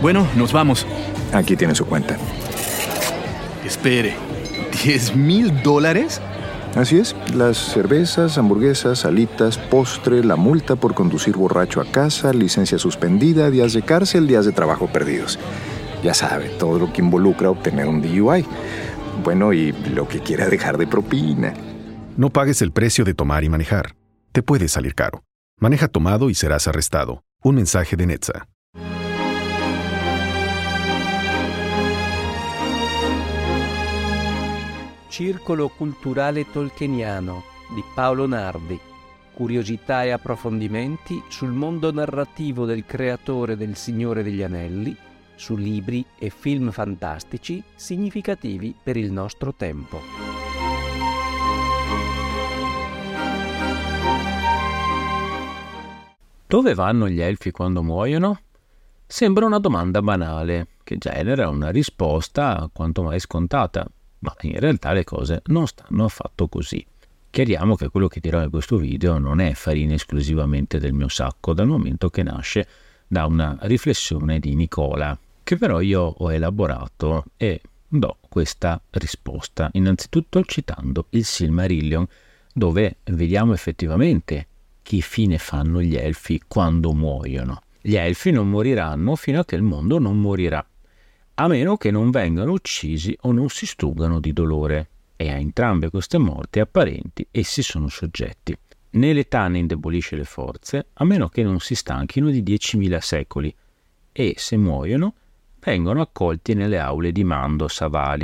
Bueno, nos vamos. Aquí tiene su cuenta. Espere, ¿10 mil dólares? Así es, las cervezas, hamburguesas, alitas, postre, la multa por conducir borracho a casa, licencia suspendida, días de cárcel, días de trabajo perdidos. Ya sabe, todo lo que involucra obtener un DUI. Bueno, y lo que quiera dejar de propina. No pagues el precio de tomar y manejar. Te puede salir caro. Maneja tomado y serás arrestado. Un mensaje de Netza. Circolo culturale tolkieniano di Paolo Nardi. Curiosità e approfondimenti sul mondo narrativo del creatore del Signore degli Anelli, su libri e film fantastici significativi per il nostro tempo. Dove vanno gli elfi quando muoiono? Sembra una domanda banale, che genera una risposta quanto mai scontata, ma in realtà le cose non stanno affatto così. Chiariamo che quello che dirò in questo video non è farina esclusivamente del mio sacco, dal momento che nasce da una riflessione di Nicola, che però io ho elaborato e do questa risposta, innanzitutto citando il Silmarillion, dove vediamo effettivamente che fine fanno gli elfi quando muoiono. Gli elfi non moriranno fino a che il mondo non morirà a meno che non vengano uccisi o non si struggano di dolore, e a entrambe queste morti apparenti essi sono soggetti. Né l'età ne indebolisce le forze, a meno che non si stanchino di 10.000 secoli, e se muoiono vengono accolti nelle aule di Mandos a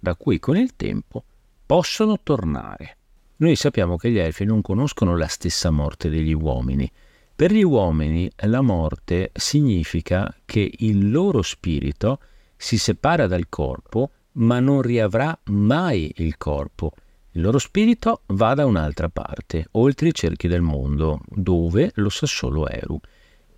da cui con il tempo possono tornare. Noi sappiamo che gli elfi non conoscono la stessa morte degli uomini, per gli uomini la morte significa che il loro spirito si separa dal corpo, ma non riavrà mai il corpo. Il loro spirito va da un'altra parte, oltre i cerchi del mondo, dove lo sa solo Eru.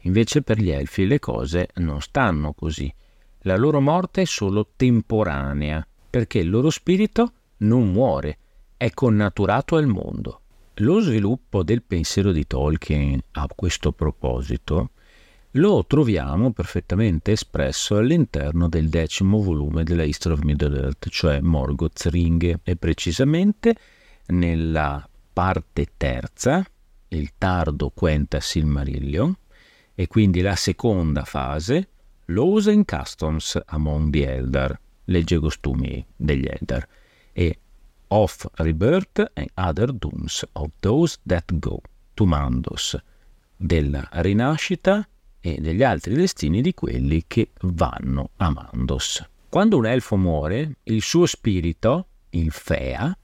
Invece per gli elfi le cose non stanno così. La loro morte è solo temporanea, perché il loro spirito non muore, è connaturato al mondo. Lo sviluppo del pensiero di Tolkien a questo proposito lo troviamo perfettamente espresso all'interno del decimo volume della History of Middle-earth, cioè Morgoth's Ring, e precisamente nella parte terza, il tardo Quenta Silmarillion, e quindi la seconda fase, Laws and Customs Among the Eldar, legge costumi degli Eldar, e of rebirth and other dooms of those that go to Mandos, della rinascita e degli altri destini di quelli che vanno a Mandos. Quando un elfo muore, il suo spirito, il Fea,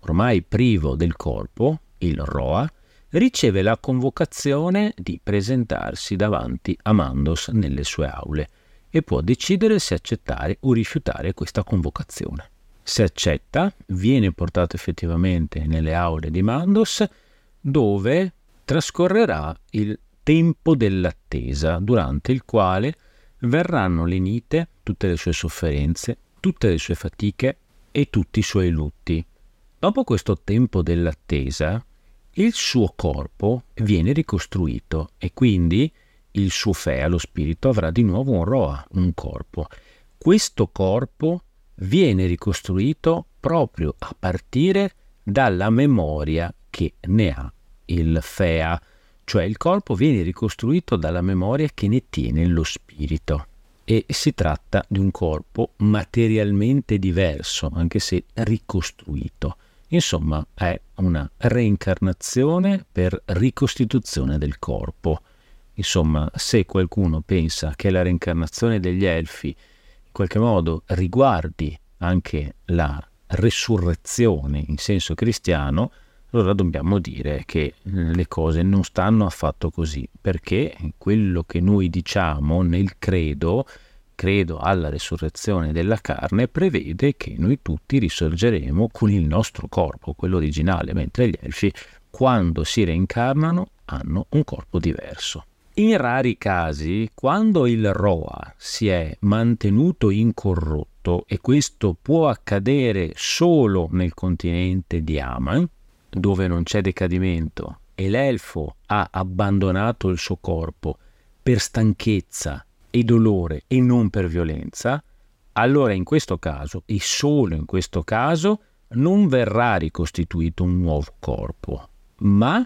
ormai privo del corpo, il Roa, riceve la convocazione di presentarsi davanti a Mandos nelle sue aule e può decidere se accettare o rifiutare questa convocazione. Se accetta, viene portato effettivamente nelle aule di Mandos, dove trascorrerà il tempo dell'attesa, durante il quale verranno lenite tutte le sue sofferenze, tutte le sue fatiche e tutti i suoi lutti. Dopo questo tempo dell'attesa, il suo corpo viene ricostruito e quindi il suo fea, lo spirito, avrà di nuovo un roa, un corpo. Questo corpo viene ricostruito proprio a partire dalla memoria che ne ha il Fea, cioè il corpo viene ricostruito dalla memoria che ne tiene lo spirito e si tratta di un corpo materialmente diverso, anche se ricostruito. Insomma, è una reincarnazione per ricostituzione del corpo. Insomma, se qualcuno pensa che la reincarnazione degli elfi qualche modo riguardi anche la resurrezione in senso cristiano, allora dobbiamo dire che le cose non stanno affatto così, perché quello che noi diciamo nel credo, credo alla resurrezione della carne, prevede che noi tutti risorgeremo con il nostro corpo, quello originale, mentre gli elfi, quando si reincarnano, hanno un corpo diverso. In rari casi, quando il Roa si è mantenuto incorrotto, e questo può accadere solo nel continente di Aman, dove non c'è decadimento, e l'elfo ha abbandonato il suo corpo per stanchezza, e dolore e non per violenza, allora in questo caso, e solo in questo caso, non verrà ricostituito un nuovo corpo, ma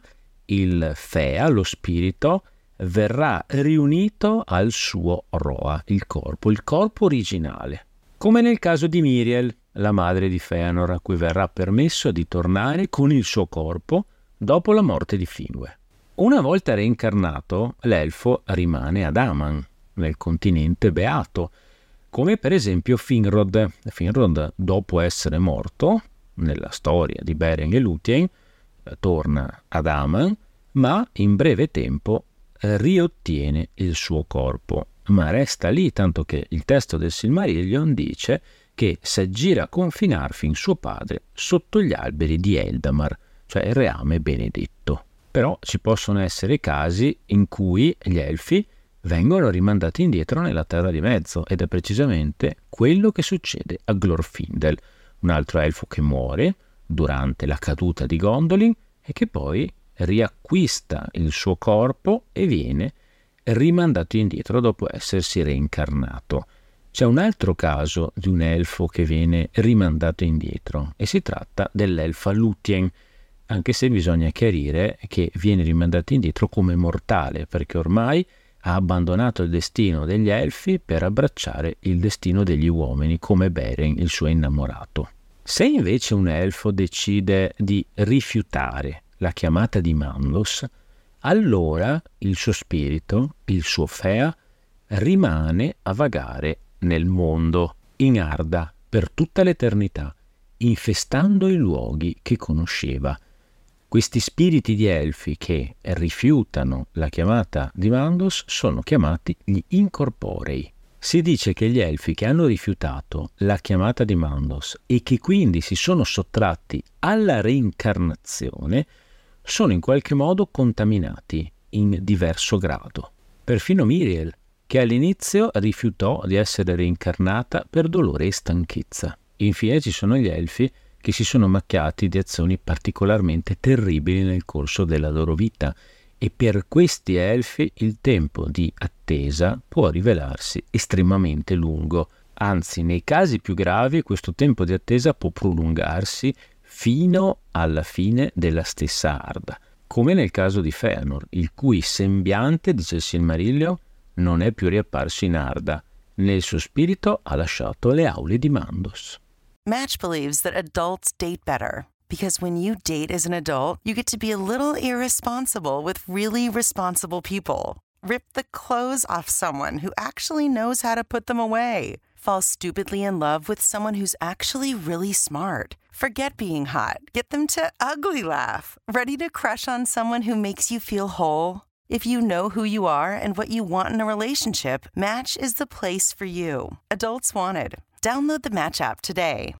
il Fea, lo spirito, verrà riunito al suo Roa, il corpo, il corpo originale. Come nel caso di Miriel, la madre di Feanor, a cui verrà permesso di tornare con il suo corpo dopo la morte di Fingue. Una volta reincarnato, l'elfo rimane ad Aman, nel continente beato, come per esempio Finrod. Finrod, dopo essere morto, nella storia di Beren e Lúthien, torna ad Aman, ma in breve tempo riottiene il suo corpo, ma resta lì, tanto che il testo del Silmarillion dice che s'aggira con Finarfin suo padre sotto gli alberi di Eldamar, cioè il reame benedetto. Però ci possono essere casi in cui gli elfi vengono rimandati indietro nella Terra di Mezzo ed è precisamente quello che succede a Glorfindel, un altro elfo che muore durante la caduta di Gondolin e che poi riacquista il suo corpo e viene rimandato indietro dopo essersi reincarnato. C'è un altro caso di un elfo che viene rimandato indietro e si tratta dell'elfa Lúthien, anche se bisogna chiarire che viene rimandato indietro come mortale, perché ormai ha abbandonato il destino degli elfi per abbracciare il destino degli uomini, come Beren, il suo innamorato. Se invece un elfo decide di rifiutare la chiamata di Mandos, allora il suo spirito, il suo Fea, rimane a vagare nel mondo, in Arda, per tutta l'eternità, infestando i luoghi che conosceva. Questi spiriti di elfi che rifiutano la chiamata di Mandos sono chiamati gli incorporei. Si dice che gli elfi che hanno rifiutato la chiamata di Mandos e che quindi si sono sottratti alla reincarnazione sono in qualche modo contaminati in diverso grado. Perfino Miriel, che all'inizio rifiutò di essere reincarnata per dolore e stanchezza. Infine ci sono gli elfi che si sono macchiati di azioni particolarmente terribili nel corso della loro vita e per questi elfi il tempo di attesa può rivelarsi estremamente lungo. Anzi, nei casi più gravi questo tempo di attesa può prolungarsi fino alla fine della stessa Arda, come nel caso di Fëanor, il cui sembiante, dice il Silmarillion, non è più riapparso in Arda. Nel suo spirito ha lasciato le aule di Mandos. Match believes that adults date better because when you date as an adult, you get to be a little irresponsible with really responsible people. Rip the clothes off someone who actually knows how to put them away. Fall stupidly in love with someone who's actually really smart. Forget being hot. Get them to ugly laugh. Ready to crush on someone who makes you feel whole? If you know who you are and what you want in a relationship, Match is the place for you. Adults wanted. Download the Match app today.